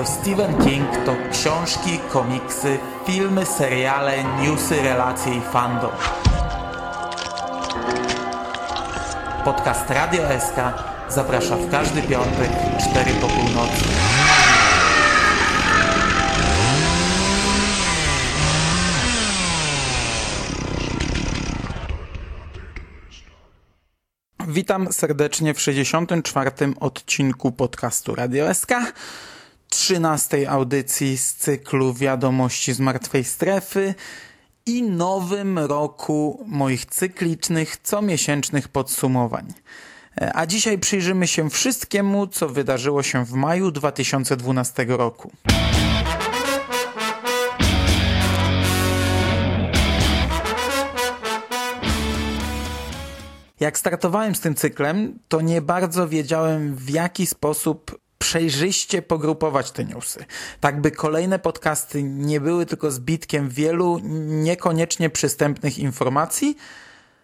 którego Stephen King to książki, komiksy, filmy, seriale, newsy, relacje i fandom. Podcast Radio SK zaprasza w każdy piątek 4 po północy. Witam serdecznie w 64. odcinku podcastu Radio SK, 13. audycji z cyklu Wiadomości z Martwej Strefy i nowym roku moich cyklicznych, comiesięcznych podsumowań. A dzisiaj przyjrzymy się wszystkiemu, co wydarzyło się w maju 2012 roku. Jak startowałem z tym cyklem, to nie bardzo wiedziałem w jaki sposób przejrzyście pogrupować te newsy. Tak by kolejne podcasty nie były tylko zbitkiem wielu niekoniecznie przystępnych informacji,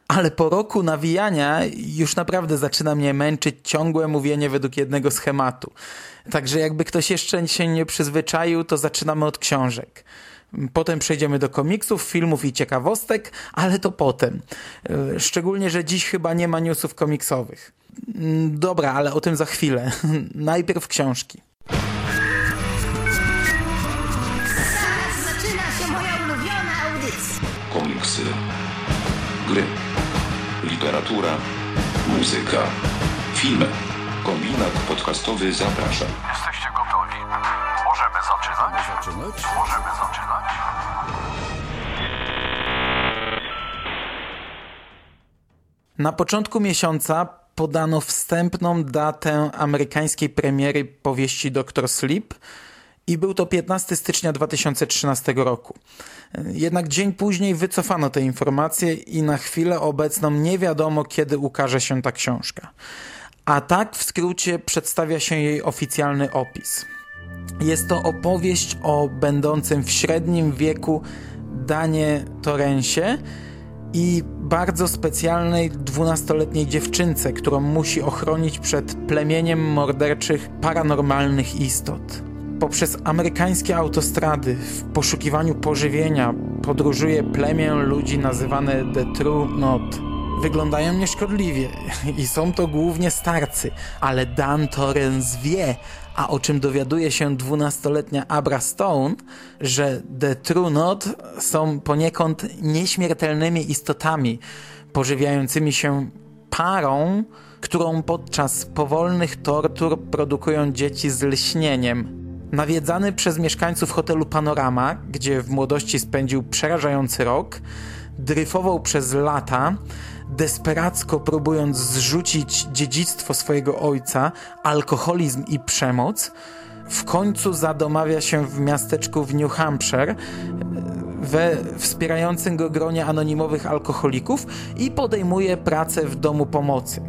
ale po roku nawijania już naprawdę zaczyna mnie męczyć ciągłe mówienie według jednego schematu. Także jakby ktoś jeszcze się nie przyzwyczaił, to zaczynamy od książek. Potem przejdziemy do komiksów, filmów i ciekawostek, ale to potem. E, szczególnie, że dziś chyba nie ma newsów komiksowych. Mm, dobra, ale o tym za chwilę. Najpierw książki. Zaczyna się moja ulubiona audycja. komiksy, gry, literatura, muzyka, filmy. Kombinat podcastowy zaprasza. Jesteście gotowi? Możemy zaczynać? Możemy zaczynać. Na początku miesiąca podano wstępną datę amerykańskiej premiery powieści Dr. Sleep i był to 15 stycznia 2013 roku. Jednak dzień później wycofano te informacje i na chwilę obecną nie wiadomo kiedy ukaże się ta książka. A tak w skrócie przedstawia się jej oficjalny opis. Jest to opowieść o będącym w średnim wieku Danie Torensie i bardzo specjalnej dwunastoletniej dziewczynce, którą musi ochronić przed plemieniem morderczych paranormalnych istot. Poprzez amerykańskie autostrady w poszukiwaniu pożywienia podróżuje plemię ludzi nazywane The True Not. Wyglądają nieszkodliwie i są to głównie starcy, ale Dan Torrens wie, a o czym dowiaduje się dwunastoletnia Abra Stone, że The True Not są poniekąd nieśmiertelnymi istotami, pożywiającymi się parą, którą podczas powolnych tortur produkują dzieci z lśnieniem. Nawiedzany przez mieszkańców hotelu Panorama, gdzie w młodości spędził przerażający rok, dryfował przez lata, desperacko próbując zrzucić dziedzictwo swojego ojca, alkoholizm i przemoc, w końcu zadomawia się w miasteczku w New Hampshire we wspierającym go gronie anonimowych alkoholików i podejmuje pracę w domu pomocy,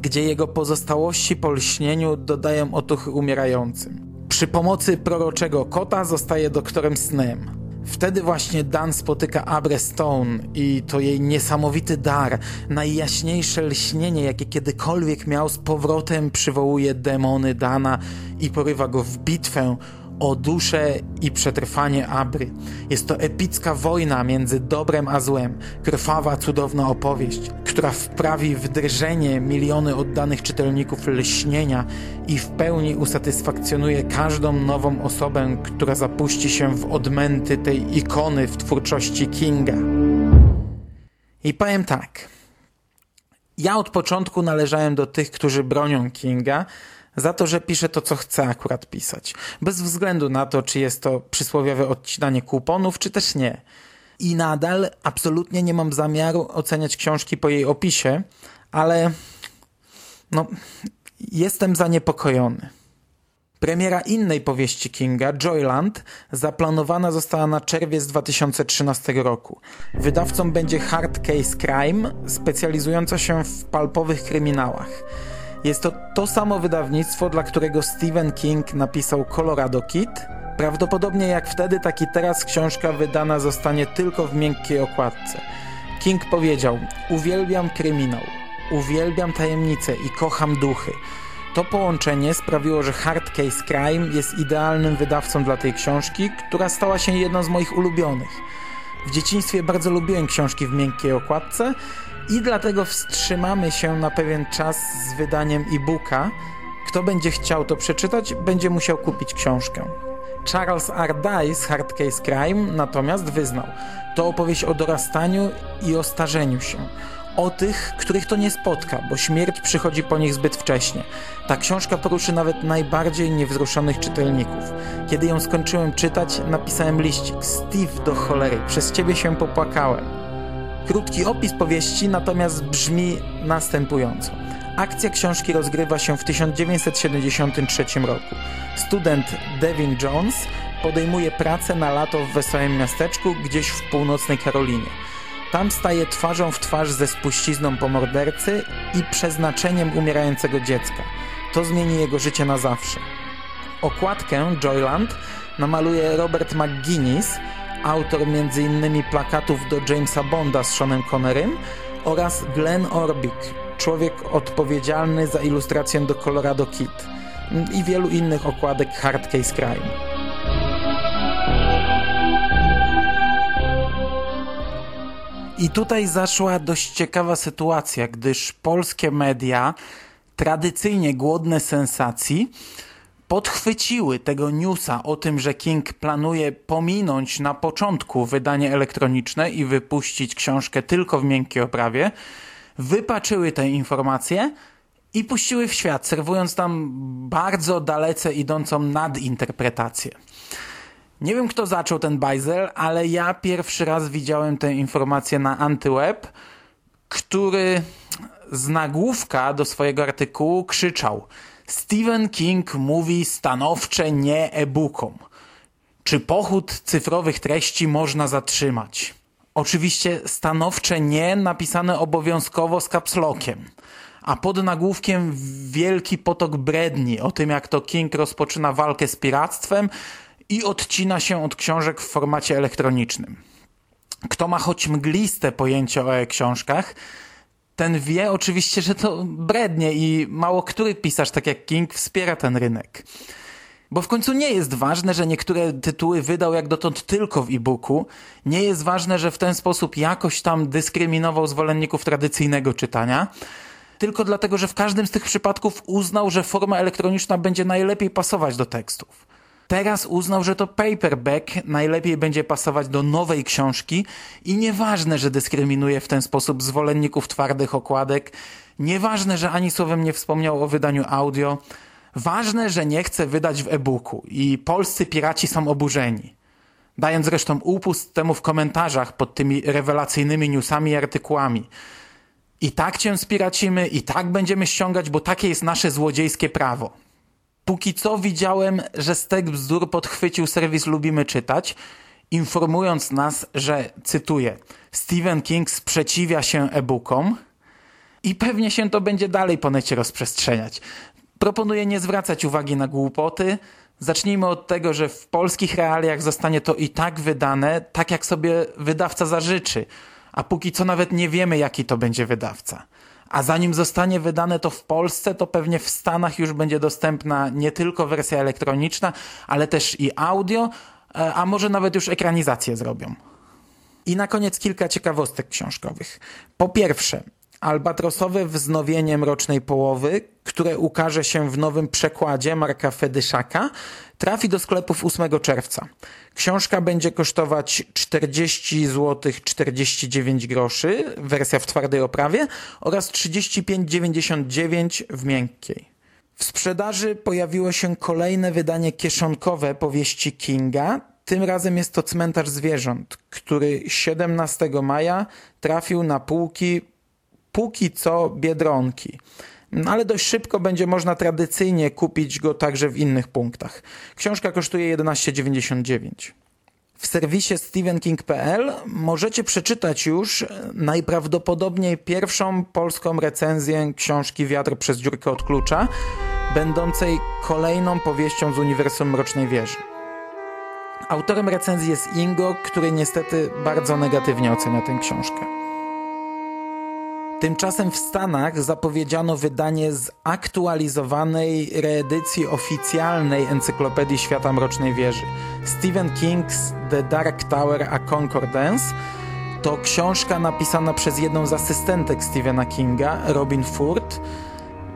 gdzie jego pozostałości po lśnieniu dodają otuchy umierającym. Przy pomocy proroczego kota zostaje doktorem snem. Wtedy właśnie Dan spotyka Abre Stone i to jej niesamowity dar, najjaśniejsze lśnienie, jakie kiedykolwiek miał, z powrotem przywołuje demony Dana i porywa go w bitwę o duszę i przetrwanie Abry. Jest to epicka wojna między dobrem a złem, krwawa, cudowna opowieść, która wprawi w drżenie miliony oddanych czytelników lśnienia i w pełni usatysfakcjonuje każdą nową osobę, która zapuści się w odmęty tej ikony w twórczości Kinga. I powiem tak. Ja od początku należałem do tych, którzy bronią Kinga, za to, że pisze to, co chce akurat pisać. Bez względu na to, czy jest to przysłowiowe odcinanie kuponów, czy też nie. I nadal absolutnie nie mam zamiaru oceniać książki po jej opisie, ale no, jestem zaniepokojony. Premiera innej powieści Kinga, Joyland, zaplanowana została na czerwiec 2013 roku. Wydawcą będzie Hard Case Crime, specjalizująca się w palpowych kryminałach. Jest to to samo wydawnictwo, dla którego Stephen King napisał Colorado Kid. Prawdopodobnie jak wtedy, tak i teraz książka wydana zostanie tylko w miękkiej okładce. King powiedział: Uwielbiam kryminał, uwielbiam tajemnice i kocham duchy. To połączenie sprawiło, że Hard Case Crime jest idealnym wydawcą dla tej książki, która stała się jedną z moich ulubionych. W dzieciństwie bardzo lubiłem książki w miękkiej okładce i dlatego wstrzymamy się na pewien czas z wydaniem e-booka. Kto będzie chciał to przeczytać, będzie musiał kupić książkę. Charles R. Dice Hard Case Crime natomiast wyznał. To opowieść o dorastaniu i o starzeniu się. O tych, których to nie spotka, bo śmierć przychodzi po nich zbyt wcześnie. Ta książka poruszy nawet najbardziej niewzruszonych czytelników. Kiedy ją skończyłem czytać, napisałem liścik. Steve do cholery, przez ciebie się popłakałem. Krótki opis powieści natomiast brzmi następująco. Akcja książki rozgrywa się w 1973 roku. Student Devin Jones podejmuje pracę na lato w wesołym miasteczku gdzieś w północnej Karolinie. Tam staje twarzą w twarz ze spuścizną po mordercy i przeznaczeniem umierającego dziecka. To zmieni jego życie na zawsze. Okładkę Joyland namaluje Robert McGuinness, autor m.in. plakatów do Jamesa Bonda z Seanem Connerym oraz Glenn Orbik, człowiek odpowiedzialny za ilustrację do Colorado Kid i wielu innych okładek Hard Case Crime. I tutaj zaszła dość ciekawa sytuacja, gdyż polskie media, tradycyjnie głodne sensacji, podchwyciły tego newsa o tym, że King planuje pominąć na początku wydanie elektroniczne i wypuścić książkę tylko w miękkiej oprawie, wypaczyły te informacje i puściły w świat, serwując tam bardzo dalece idącą nadinterpretację. Nie wiem, kto zaczął ten bajzel, ale ja pierwszy raz widziałem tę informację na Antyweb, który z nagłówka do swojego artykułu krzyczał Stephen King mówi stanowcze nie e-bookom. Czy pochód cyfrowych treści można zatrzymać? Oczywiście stanowcze nie napisane obowiązkowo z kapslokiem. A pod nagłówkiem wielki potok bredni o tym, jak to King rozpoczyna walkę z piractwem, i odcina się od książek w formacie elektronicznym. Kto ma choć mgliste pojęcie o e-książkach, ten wie oczywiście, że to brednie i mało który pisarz, tak jak King, wspiera ten rynek. Bo w końcu nie jest ważne, że niektóre tytuły wydał jak dotąd tylko w e-booku. Nie jest ważne, że w ten sposób jakoś tam dyskryminował zwolenników tradycyjnego czytania. Tylko dlatego, że w każdym z tych przypadków uznał, że forma elektroniczna będzie najlepiej pasować do tekstów. Teraz uznał, że to paperback najlepiej będzie pasować do nowej książki i nieważne, że dyskryminuje w ten sposób zwolenników twardych okładek, nieważne, że ani słowem nie wspomniał o wydaniu audio, ważne, że nie chce wydać w e-booku i polscy piraci są oburzeni. Dając zresztą upust temu w komentarzach pod tymi rewelacyjnymi newsami i artykułami. I tak cię spiracimy, i tak będziemy ściągać, bo takie jest nasze złodziejskie prawo. Póki co widziałem, że stek bzdur podchwycił serwis Lubimy Czytać, informując nas, że, cytuję, Stephen King sprzeciwia się e-bookom i pewnie się to będzie dalej po necie rozprzestrzeniać. Proponuję nie zwracać uwagi na głupoty. Zacznijmy od tego, że w polskich realiach zostanie to i tak wydane, tak jak sobie wydawca zażyczy, a póki co nawet nie wiemy, jaki to będzie wydawca a zanim zostanie wydane to w Polsce, to pewnie w Stanach już będzie dostępna nie tylko wersja elektroniczna, ale też i audio, e, a może nawet już ekranizację zrobią. I na koniec kilka ciekawostek książkowych. Po pierwsze, albatrosowe wznowienie Mrocznej Połowy, które ukaże się w nowym przekładzie Marka Fedyszaka, trafi do sklepów 8 czerwca. Książka będzie kosztować 40 zł 49 groszy, wersja w twardej oprawie oraz 35,99 w miękkiej. W sprzedaży pojawiło się kolejne wydanie kieszonkowe powieści Kinga. Tym razem jest to Cmentarz Zwierząt, który 17 maja trafił na półki póki co Biedronki. No, ale dość szybko będzie można tradycyjnie kupić go także w innych punktach. Książka kosztuje 11,99. W serwisie stephenking.pl możecie przeczytać już najprawdopodobniej pierwszą polską recenzję książki Wiatr przez dziurkę od klucza, będącej kolejną powieścią z uniwersum Mrocznej Wieży. Autorem recenzji jest Ingo, który niestety bardzo negatywnie ocenia tę książkę. Tymczasem w Stanach zapowiedziano wydanie zaktualizowanej reedycji oficjalnej Encyklopedii Świata Mrocznej Wieży. Stephen King's The Dark Tower a Concordance to książka napisana przez jedną z asystentek Stephena Kinga, Robin Ford.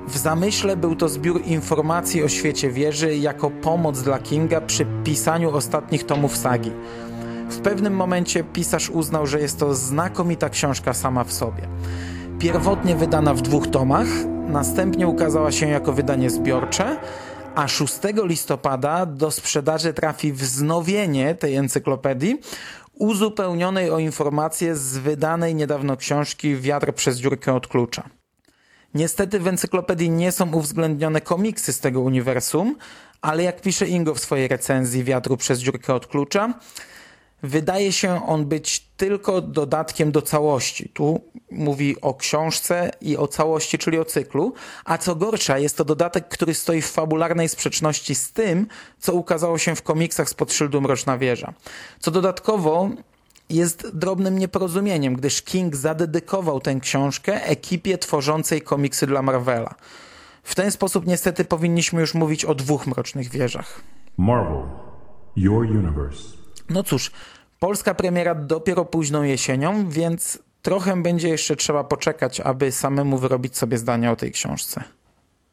W zamyśle był to zbiór informacji o świecie wieży jako pomoc dla Kinga przy pisaniu ostatnich tomów sagi. W pewnym momencie pisarz uznał, że jest to znakomita książka sama w sobie. Pierwotnie wydana w dwóch tomach, następnie ukazała się jako wydanie zbiorcze, a 6 listopada do sprzedaży trafi wznowienie tej encyklopedii, uzupełnionej o informacje z wydanej niedawno książki Wiatr przez dziurkę od klucza. Niestety w encyklopedii nie są uwzględnione komiksy z tego uniwersum, ale jak pisze Ingo w swojej recenzji Wiatru przez dziurkę od klucza, wydaje się on być tylko dodatkiem do całości. Tu mówi o książce i o całości, czyli o cyklu, a co gorsza, jest to dodatek, który stoi w fabularnej sprzeczności z tym, co ukazało się w komiksach spod szyldu Mroczna Wieża. Co dodatkowo jest drobnym nieporozumieniem, gdyż King zadedykował tę książkę ekipie tworzącej komiksy dla Marvela. W ten sposób niestety powinniśmy już mówić o dwóch Mrocznych Wieżach. Marvel, your universe. No cóż, polska premiera dopiero późną jesienią, więc trochę będzie jeszcze trzeba poczekać, aby samemu wyrobić sobie zdanie o tej książce.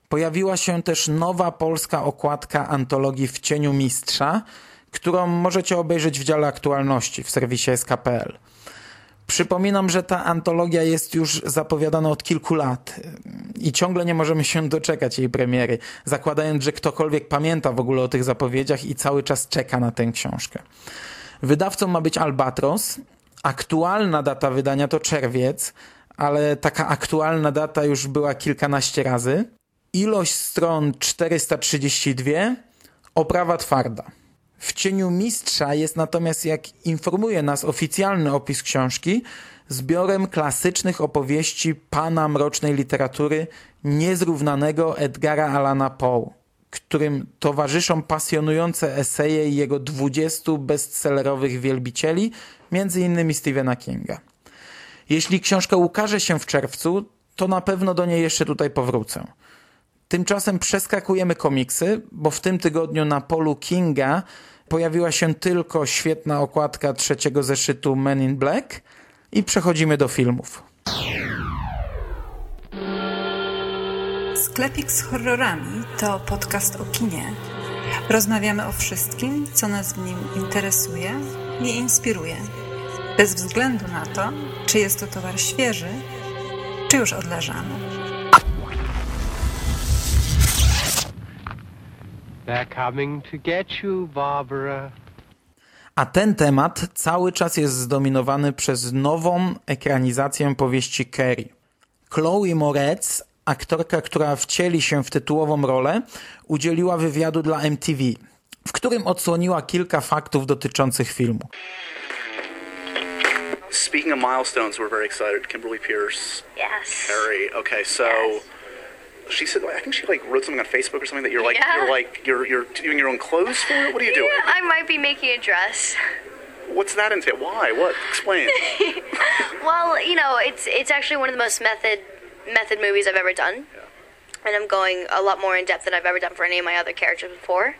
Pojawiła się też nowa polska okładka antologii W cieniu mistrza, którą możecie obejrzeć w dziale aktualności w serwisie SKPL. Przypominam, że ta antologia jest już zapowiadana od kilku lat i ciągle nie możemy się doczekać jej premiery, zakładając, że ktokolwiek pamięta w ogóle o tych zapowiedziach i cały czas czeka na tę książkę. Wydawcą ma być Albatros. Aktualna data wydania to czerwiec, ale taka aktualna data już była kilkanaście razy. Ilość stron 432, oprawa twarda. W cieniu mistrza jest natomiast, jak informuje nas oficjalny opis książki, zbiorem klasycznych opowieści pana mrocznej literatury niezrównanego Edgara Alana Poe, którym towarzyszą pasjonujące eseje jego 20 bestsellerowych wielbicieli, między innymi Stephena Kinga. Jeśli książka ukaże się w czerwcu, to na pewno do niej jeszcze tutaj powrócę. Tymczasem przeskakujemy komiksy, bo w tym tygodniu na polu Kinga pojawiła się tylko świetna okładka trzeciego zeszytu Men in Black i przechodzimy do filmów. Sklepik z horrorami to podcast o kinie. Rozmawiamy o wszystkim, co nas w nim interesuje i inspiruje. Bez względu na to, czy jest to towar świeży, czy już odleżany. They're coming to get you, Barbara. A ten temat cały czas jest zdominowany przez nową ekranizację powieści Carrie. Chloe Moretz, aktorka, która wcieli się w tytułową rolę, udzieliła wywiadu dla MTV, w którym odsłoniła kilka faktów dotyczących filmu. Speaking of milestones, we're very excited. Kimberly Pierce, Yes. Harry. Okay, so Yes. she said, I think she like wrote something on Facebook or something that you're like, Yeah. you're like, you're you're doing your own clothes for it. What are you doing? Yeah, I might be making a dress. What's that entail? Why? What? Explain. Well, you know, it's it's actually one of the most method method movies I've ever done. And I'm going a lot more in depth than I've ever done for any of my other characters before.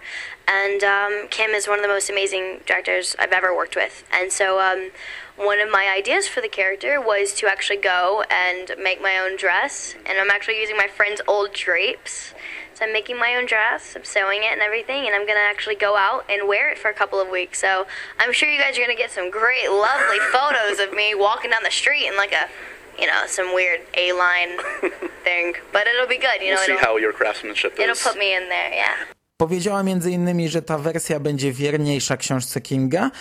And um, Kim is one of the most amazing directors I've ever worked with. And so um, one of my ideas for the character was to actually go and make my own dress. And I'm actually using my friend's old drapes. So I'm making my own dress, I'm sewing it and everything, and I'm gonna actually go out and wear it for a couple of weeks. So I'm sure you guys are gonna get some great, lovely photos of me walking down the street in like a, you know, some weird A-line thing. But it'll be good, you know. We'll see it'll, how your craftsmanship it'll is. put me in there, yeah. Powiedziała między innymi, że ta wersja będzie wierniejsza książce Kinga,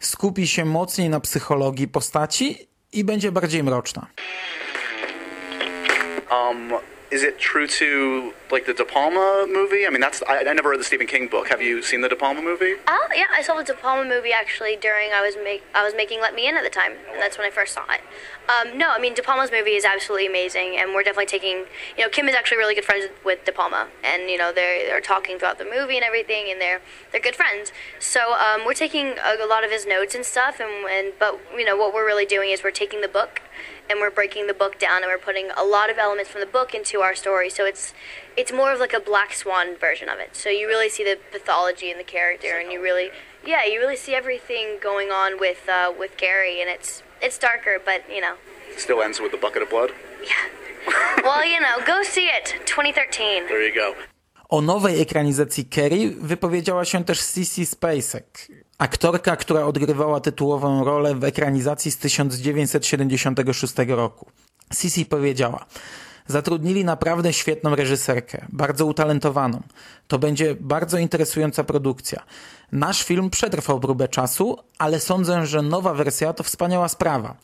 skupi się mocniej na psychologii postaci i będzie bardziej mroczna. Um, is it true to like the De Palma movie? I mean, that's I, I never read the Stephen King book. Have you seen the De Palma movie? Oh yeah, I saw the De Palma movie actually during I was make I was making Let Me In at the time, and that's when I first saw it. Um, no, I mean De Palma's movie is absolutely amazing, and we're definitely taking. You know, Kim is actually really good friends with De Palma, and you know they're they're talking throughout the movie and everything, and they're they're good friends. So um, we're taking a, a lot of his notes and stuff, and, and but you know what we're really doing is we're taking the book and we're breaking the book down and we're putting a lot of elements from the book into our story. So it's it's more of like a black swan version of it. So you really see the pathology in the character, and you really yeah you really see everything going on with uh, with Gary, and it's it's darker, but you know Still ends with a bucket of blood. Yeah. well you know go see it 2013. There you go. O nowej ekranizacji Kerry wypowiedziała się też Sissy Spacek, aktorka, która odgrywała tytułową rolę w ekranizacji z 1976 roku. Sissy powiedziała: Zatrudnili naprawdę świetną reżyserkę, bardzo utalentowaną. To będzie bardzo interesująca produkcja. Nasz film przetrwał próbę czasu, ale sądzę, że nowa wersja to wspaniała sprawa.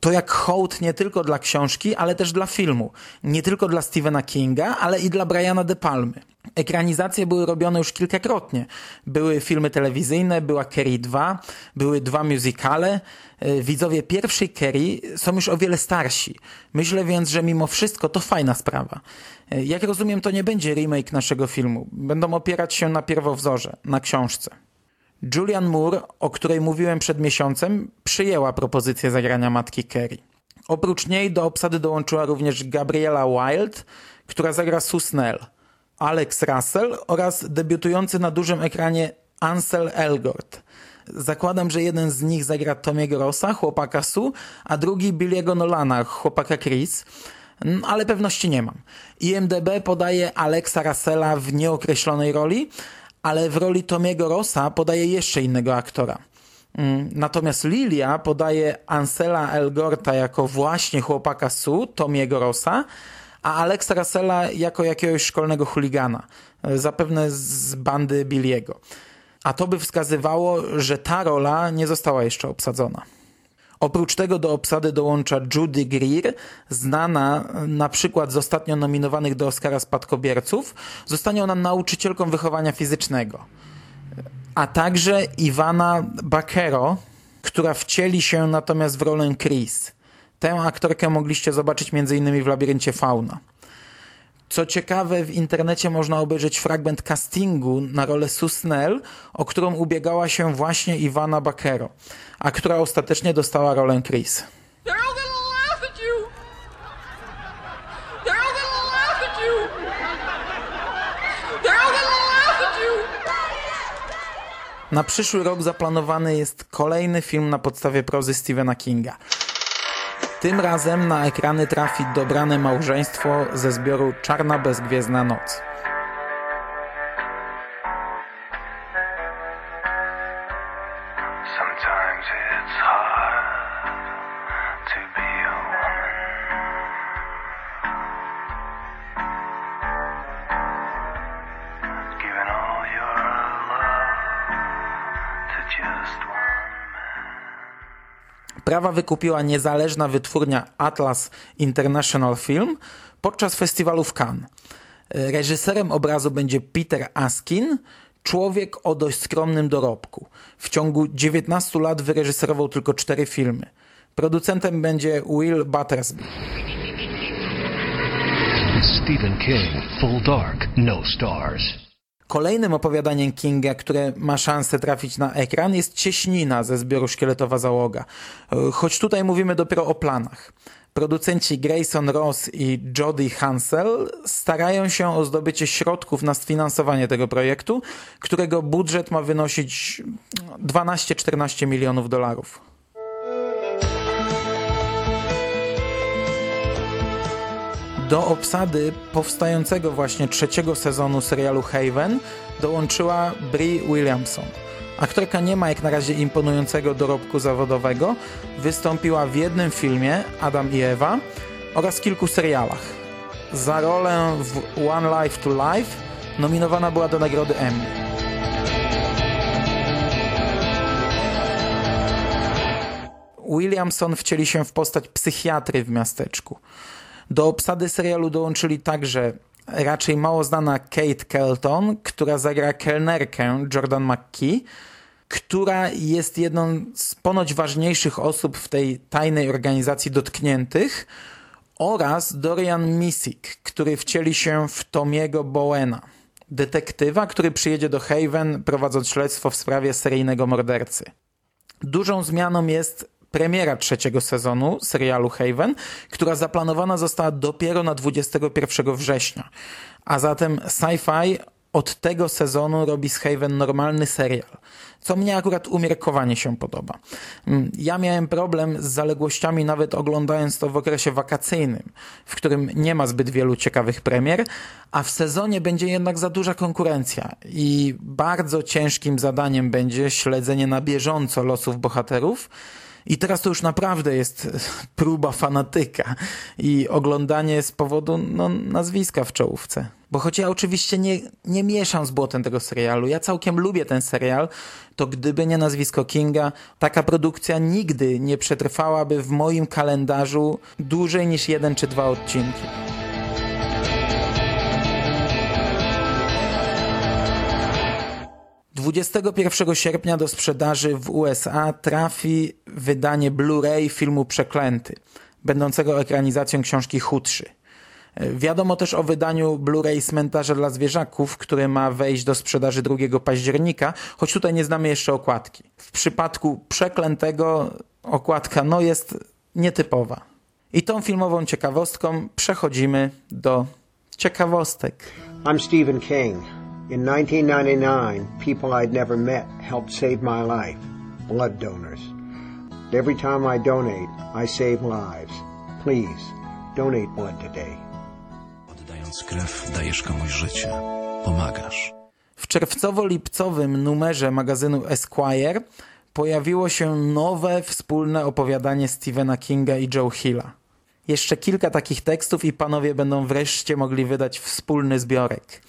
To jak hołd nie tylko dla książki, ale też dla filmu. Nie tylko dla Stephena Kinga, ale i dla Briana De Palmy. Ekranizacje były robione już kilkakrotnie. Były filmy telewizyjne, była Kerry 2, były dwa musicale. E, Widzowie pierwszej Kerry są już o wiele starsi. Myślę więc, że mimo wszystko to fajna sprawa. E, Jak rozumiem, to nie będzie remake naszego filmu. Będą opierać się na pierwowzorze, na książce. Julian Moore, o której mówiłem przed miesiącem, przyjęła propozycję zagrania matki Kerry. Oprócz niej do obsady dołączyła również Gabriela Wild, która zagra Sue Snell, Alex Russell oraz debiutujący na dużym ekranie Ansel Elgort. Zakładam, że jeden z nich zagra Tomiego Rossa, chłopaka Sue, a drugi Billiego Nolana, chłopaka Chris, Mm, ale pewności nie mam. IMDB podaje Alexa Russella w nieokreślonej roli, ale w roli Tomiego Rossa podaje jeszcze innego aktora. Mm, Natomiast Lilia podaje Ansela Elgorta jako właśnie chłopaka Sue, Tomiego Rossa, a Alexa Russella jako jakiegoś szkolnego chuligana, e, zapewne z bandy Billiego. A to by wskazywało, że ta rola nie została jeszcze obsadzona. Oprócz tego do obsady dołącza Judy Greer, znana na przykład z ostatnio nominowanych do Oscara spadkobierców. Zostanie ona nauczycielką wychowania fizycznego. A także Iwana Bakero, która wcieli się natomiast w rolę Chris. Tę aktorkę mogliście zobaczyć m.in. w Labiryncie Fauna. Co ciekawe, w internecie można obejrzeć fragment castingu na rolę Susnell, o którą ubiegała się właśnie Iwana Bakero, a która ostatecznie dostała rolę Chris. Na przyszły rok zaplanowany jest kolejny film na podstawie prozy Stephena Kinga. Tym razem na ekrany trafi dobrane małżeństwo ze zbioru Czarna bezgwiezdna noc. Prawa wykupiła niezależna wytwórnia Atlas International Film podczas festiwalu w Cannes. Reżyserem obrazu będzie Peter Askin, człowiek o dość skromnym dorobku. W ciągu 19 lat wyreżyserował tylko cztery filmy. Producentem będzie Will Battersby. Stephen King, Full Dark, No Stars. Kolejnym opowiadaniem Kinga, które ma szansę trafić na ekran jest Cieśnina ze zbioru Szkieletowa Załoga. Choć tutaj mówimy dopiero o planach. Producenci Grayson Ross i Jody Hansel starają się o zdobycie środków na sfinansowanie tego projektu, którego budżet ma wynosić 12-14 milionów dolarów. Do obsady powstającego właśnie trzeciego sezonu serialu Haven dołączyła Brie Williamson. Aktorka nie ma jak na razie imponującego dorobku zawodowego, wystąpiła w jednym filmie Adam i Ewa oraz kilku serialach. Za rolę w One Life to Life nominowana była do nagrody Emmy. Williamson wcieli się w postać psychiatry w miasteczku. Do obsady serialu dołączyli także raczej mało znana Kate Kelton, która zagra kelnerkę Jordan McKee, która jest jedną z ponoć ważniejszych osób w tej tajnej organizacji dotkniętych oraz Dorian Missik, który wcieli się w Tomiego Bowena, detektywa, który przyjedzie do Haven prowadząc śledztwo w sprawie seryjnego mordercy. Dużą zmianą jest premiera trzeciego sezonu serialu Haven, która zaplanowana została dopiero na 21 września. A zatem Sci-Fi od tego sezonu robi z Haven normalny serial, co mnie akurat umiarkowanie się podoba. Mm, ja miałem problem z zaległościami nawet oglądając to w okresie wakacyjnym, w którym nie ma zbyt wielu ciekawych premier, a w sezonie będzie jednak za duża konkurencja i bardzo ciężkim zadaniem będzie śledzenie na bieżąco losów bohaterów, i teraz to już naprawdę jest próba fanatyka i oglądanie z powodu no, nazwiska w czołówce. Bo choć ja oczywiście nie, nie mieszam z błotem tego serialu, ja całkiem lubię ten serial, to gdyby nie nazwisko Kinga, taka produkcja nigdy nie przetrwałaby w moim kalendarzu dłużej niż jeden czy dwa odcinki. 21 sierpnia do sprzedaży w USA trafi wydanie Blu-ray filmu Przeklęty, będącego ekranizacją książki Chudszy. Wiadomo też o wydaniu Blu-ray Cmentarza dla Zwierzaków, które ma wejść do sprzedaży 2 października, choć tutaj nie znamy jeszcze okładki. W przypadku Przeklętego okładka no jest nietypowa. I tą filmową ciekawostką przechodzimy do ciekawostek. I'm Stephen King. In 1999, people I'd never met helped save my life. Blood donors. Every time I donate, I save lives. Please, donate blood today. Oddając krew, dajesz komuś życie. Pomagasz. W czerwcowo-lipcowym numerze magazynu Esquire pojawiło się nowe wspólne opowiadanie Stephena Kinga i Joe Hilla. Jeszcze kilka takich tekstów i panowie będą wreszcie mogli wydać wspólny zbiorek.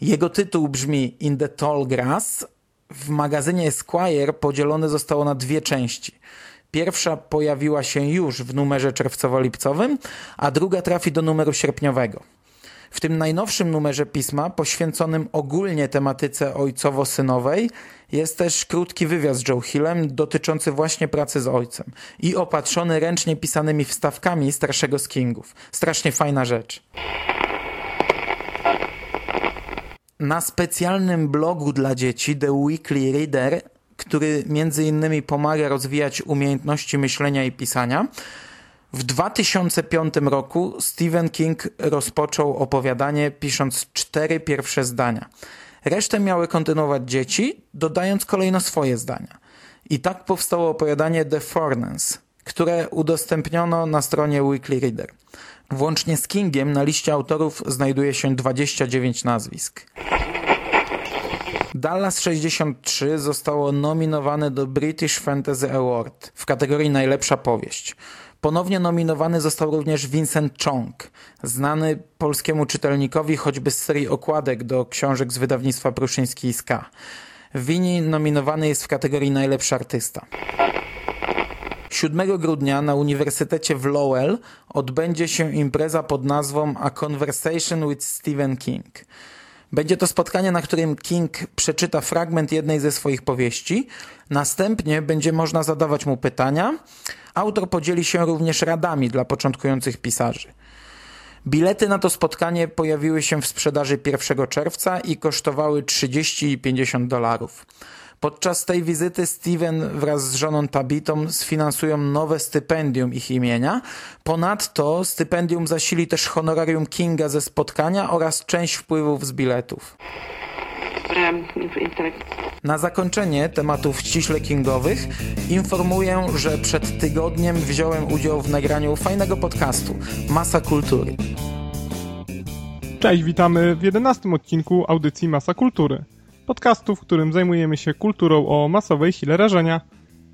Jego tytuł brzmi In the Tall Grass. W magazynie Esquire podzielone zostało na dwie części. Pierwsza pojawiła się już w numerze czerwcowo-lipcowym, a druga trafi do numeru sierpniowego. W tym najnowszym numerze pisma, poświęconym ogólnie tematyce ojcowo-synowej, jest też krótki wywiad z Joe Hillem dotyczący właśnie pracy z ojcem i opatrzony ręcznie pisanymi wstawkami starszego z Kingów. Strasznie fajna rzecz. Na specjalnym blogu dla dzieci The Weekly Reader, który między innymi pomaga rozwijać umiejętności myślenia i pisania, w 2005 roku Stephen King rozpoczął opowiadanie pisząc cztery pierwsze zdania. Resztę miały kontynuować dzieci, dodając kolejno swoje zdania. I tak powstało opowiadanie The Fornance, które udostępniono na stronie Weekly Reader. Włącznie z Kingiem na liście autorów znajduje się 29 nazwisk. Dallas 63 zostało nominowane do British Fantasy Award w kategorii najlepsza powieść. Ponownie nominowany został również Vincent Chong, znany polskiemu czytelnikowi choćby z serii okładek do książek z wydawnictwa Pruszyński i Ska. Wini nominowany jest w kategorii najlepszy artysta. 7 grudnia na Uniwersytecie w Lowell odbędzie się impreza pod nazwą A Conversation with Stephen King. Będzie to spotkanie, na którym King przeczyta fragment jednej ze swoich powieści. Następnie będzie można zadawać mu pytania. Autor podzieli się również radami dla początkujących pisarzy. Bilety na to spotkanie pojawiły się w sprzedaży 1 czerwca i kosztowały 30 i 50 dolarów. Podczas tej wizyty Steven wraz z żoną Tabitą sfinansują nowe stypendium ich imienia. Ponadto stypendium zasili też honorarium Kinga ze spotkania oraz część wpływów z biletów. Na zakończenie tematów ściśle kingowych informuję, że przed tygodniem wziąłem udział w nagraniu fajnego podcastu Masa Kultury. Cześć, witamy w 11 odcinku audycji Masa Kultury podcastu, w którym zajmujemy się kulturą o masowej sile rażenia.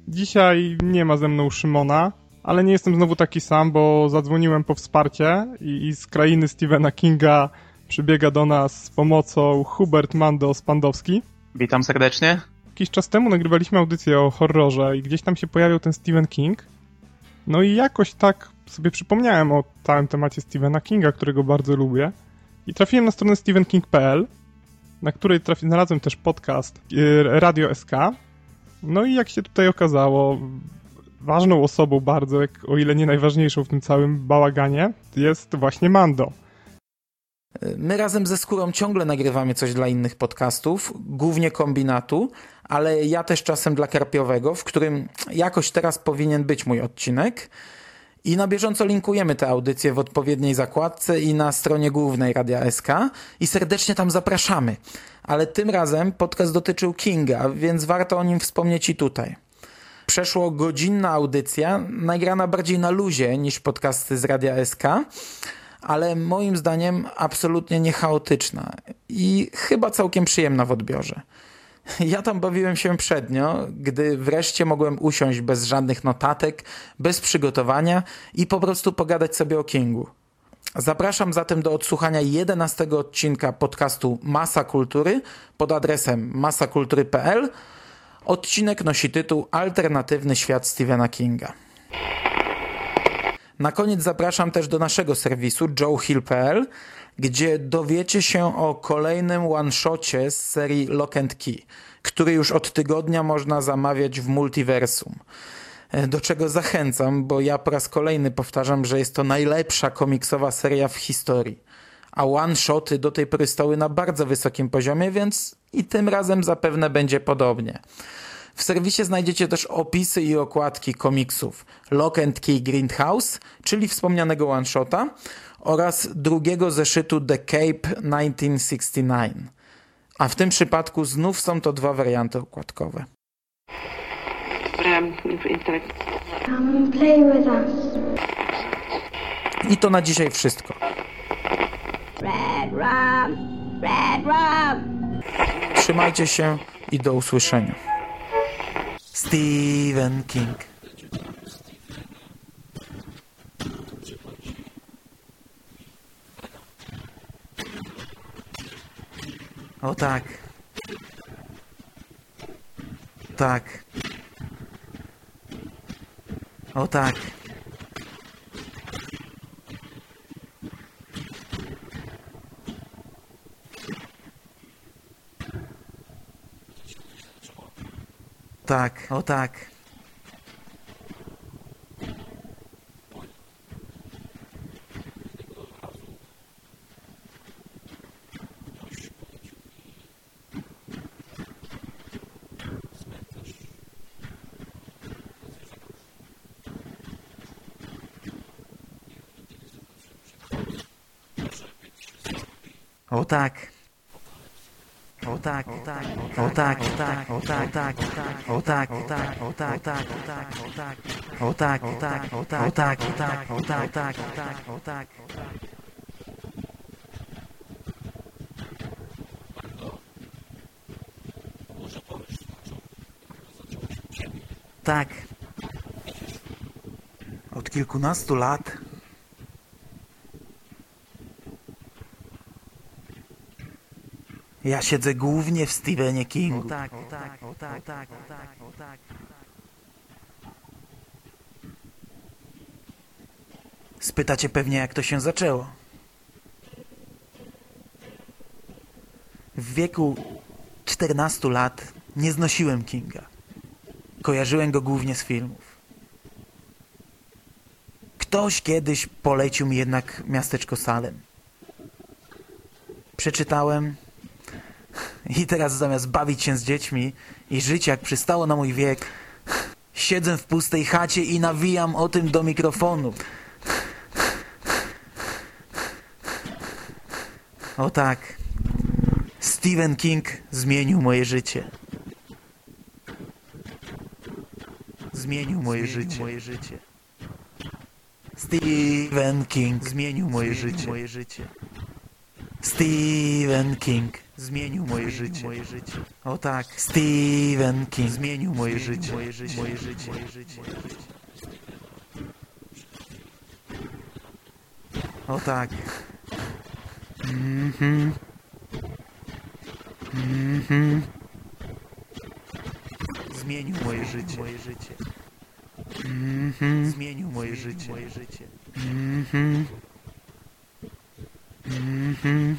Dzisiaj nie ma ze mną Szymona, ale nie jestem znowu taki sam, bo zadzwoniłem po wsparcie i, i z krainy Stephena Kinga przybiega do nas z pomocą Hubert Mando Spandowski. Witam serdecznie. Jakiś czas temu nagrywaliśmy audycję o horrorze i gdzieś tam się pojawił ten Stephen King. No i jakoś tak sobie przypomniałem o całym temacie Stephena Kinga, którego bardzo lubię. I trafiłem na stronę stephenking.pl na której trafi, znalazłem też podcast y, Radio SK. No i jak się tutaj okazało, ważną osobą bardzo, jak, o ile nie najważniejszą w tym całym bałaganie, jest właśnie Mando. My razem ze Skórą ciągle nagrywamy coś dla innych podcastów, głównie kombinatu, ale ja też czasem dla Karpiowego, w którym jakoś teraz powinien być mój odcinek. I na bieżąco linkujemy te audycje w odpowiedniej zakładce i na stronie głównej Radia SK i serdecznie tam zapraszamy. Ale tym razem podcast dotyczył Kinga, więc warto o nim wspomnieć i tutaj. Przeszło godzinna audycja, nagrana bardziej na luzie niż podcasty z Radia SK, ale moim zdaniem absolutnie niechaotyczna i chyba całkiem przyjemna w odbiorze. Ja tam bawiłem się przednio, gdy wreszcie mogłem usiąść bez żadnych notatek, bez przygotowania i po prostu pogadać sobie o Kingu. Zapraszam zatem do odsłuchania 11 odcinka podcastu Masa Kultury pod adresem masakultury.pl. Odcinek nosi tytuł Alternatywny świat Stephena Kinga. Na koniec zapraszam też do naszego serwisu joehill.pl, gdzie dowiecie się o kolejnym one-shocie z serii Lock and Key, który już od tygodnia można zamawiać w multiversum. Do czego zachęcam, bo ja po raz kolejny powtarzam, że jest to najlepsza komiksowa seria w historii. A one-shoty do tej pory stały na bardzo wysokim poziomie, więc i tym razem zapewne będzie podobnie. W serwisie znajdziecie też opisy i okładki komiksów Lock and Key Greenhouse, czyli wspomnianego one-shota, oraz drugiego zeszytu The Cape 1969. A w tym przypadku znów są to dwa warianty okładkowe. Us. I to na dzisiaj wszystko. Trzymajcie się i do usłyszenia. Stephen King. O tak. Tak. O tak. Tak, o tak. O tak. O tak, o tak, o tak, o tak, o tak, o tak, o tak, o tak, o tak, o tak, o tak, o tak, o tak, o tak, o tak, o tak, o tak, o tak, o tak, o tak. Tak. Od kilkunastu lat Ja siedzę głównie w Stephenie Kingu. O tak, o tak, tak, tak, o tak. Spytacie pewnie, jak to się zaczęło. W wieku 14 lat nie znosiłem Kinga. Kojarzyłem go głównie z filmów. Ktoś kiedyś polecił mi jednak miasteczko Salem. Przeczytałem i teraz zamiast bawić się z dziećmi i żyć jak przystało na mój wiek, siedzę w pustej chacie i nawijam o tym do mikrofonu. O tak, Stephen King zmienił moje życie. Zmienił moje życie. Moje życie. Stephen King zmienił moje życie. Moje życie. Stephen King Зменю моє життя. Моє життя. Отак. Стівен Кінг. Зменю моє життя. Моє життя. Моє життя. Моє життя. Отак. Мгм. Мгм. Зменю моє життя. Моє життя. Мгм. Зменю моє життя. Моє життя. Мгм. Мгм.